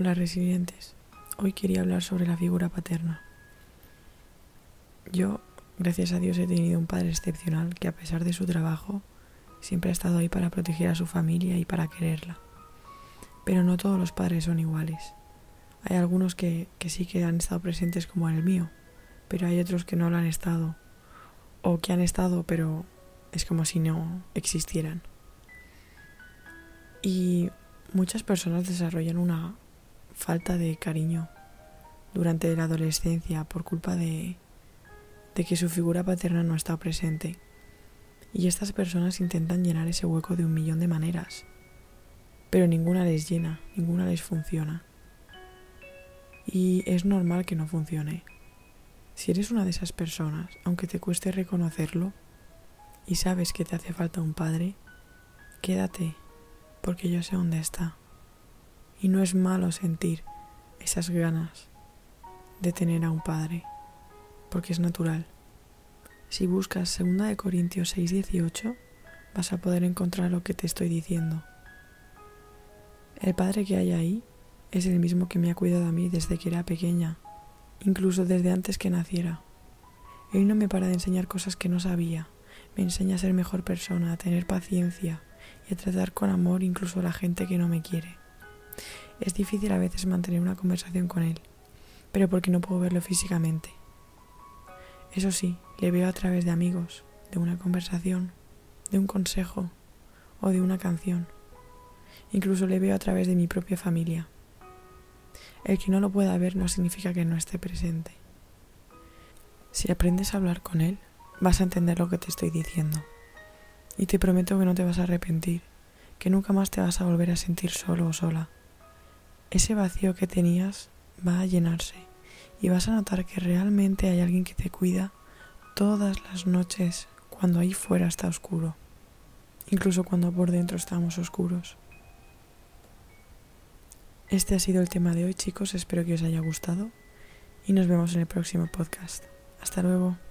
Hola resilientes, hoy quería hablar sobre la figura paterna. Yo, gracias a Dios, he tenido un padre excepcional que a pesar de su trabajo, siempre ha estado ahí para proteger a su familia y para quererla. Pero no todos los padres son iguales. Hay algunos que, sí que han estado presentes como el mío, pero hay otros que no lo han estado, o que han estado pero es como si no existieran. Y muchas personas desarrollan una falta de cariño durante la adolescencia por culpa de, que su figura paterna no está presente. Y estas personas intentan llenar ese hueco de un millón de maneras, pero ninguna les llena, ninguna les funciona. Y es normal que no funcione. Si eres una de esas personas, aunque te cueste reconocerlo, y sabes que te hace falta un padre, quédate, porque yo sé dónde está. Y no es malo sentir esas ganas de tener a un padre, porque es natural. Si buscas 2 de Corintios 6:18, vas a poder encontrar lo que te estoy diciendo. El padre que hay ahí es el mismo que me ha cuidado a mí desde que era pequeña, incluso desde antes que naciera. Él no me para de enseñar cosas que no sabía, me enseña a ser mejor persona, a tener paciencia y a tratar con amor incluso a la gente que no me quiere. Es difícil a veces mantener una conversación con él, pero porque no puedo verlo físicamente. Eso sí, le veo a través de amigos, de una conversación, de un consejo o de una canción. Incluso le veo a través de mi propia familia. El que no lo pueda ver no significa que no esté presente. Si aprendes a hablar con él, vas a entender lo que te estoy diciendo. Y te prometo que no te vas a arrepentir, que nunca más te vas a volver a sentir solo o sola ese vacío que tenías va a llenarse y vas a notar que realmente hay alguien que te cuida todas las noches cuando ahí fuera está oscuro, incluso cuando por dentro estamos oscuros. Este ha sido el tema de hoy chicos, espero que os haya gustado y nos vemos en el próximo podcast. Hasta luego.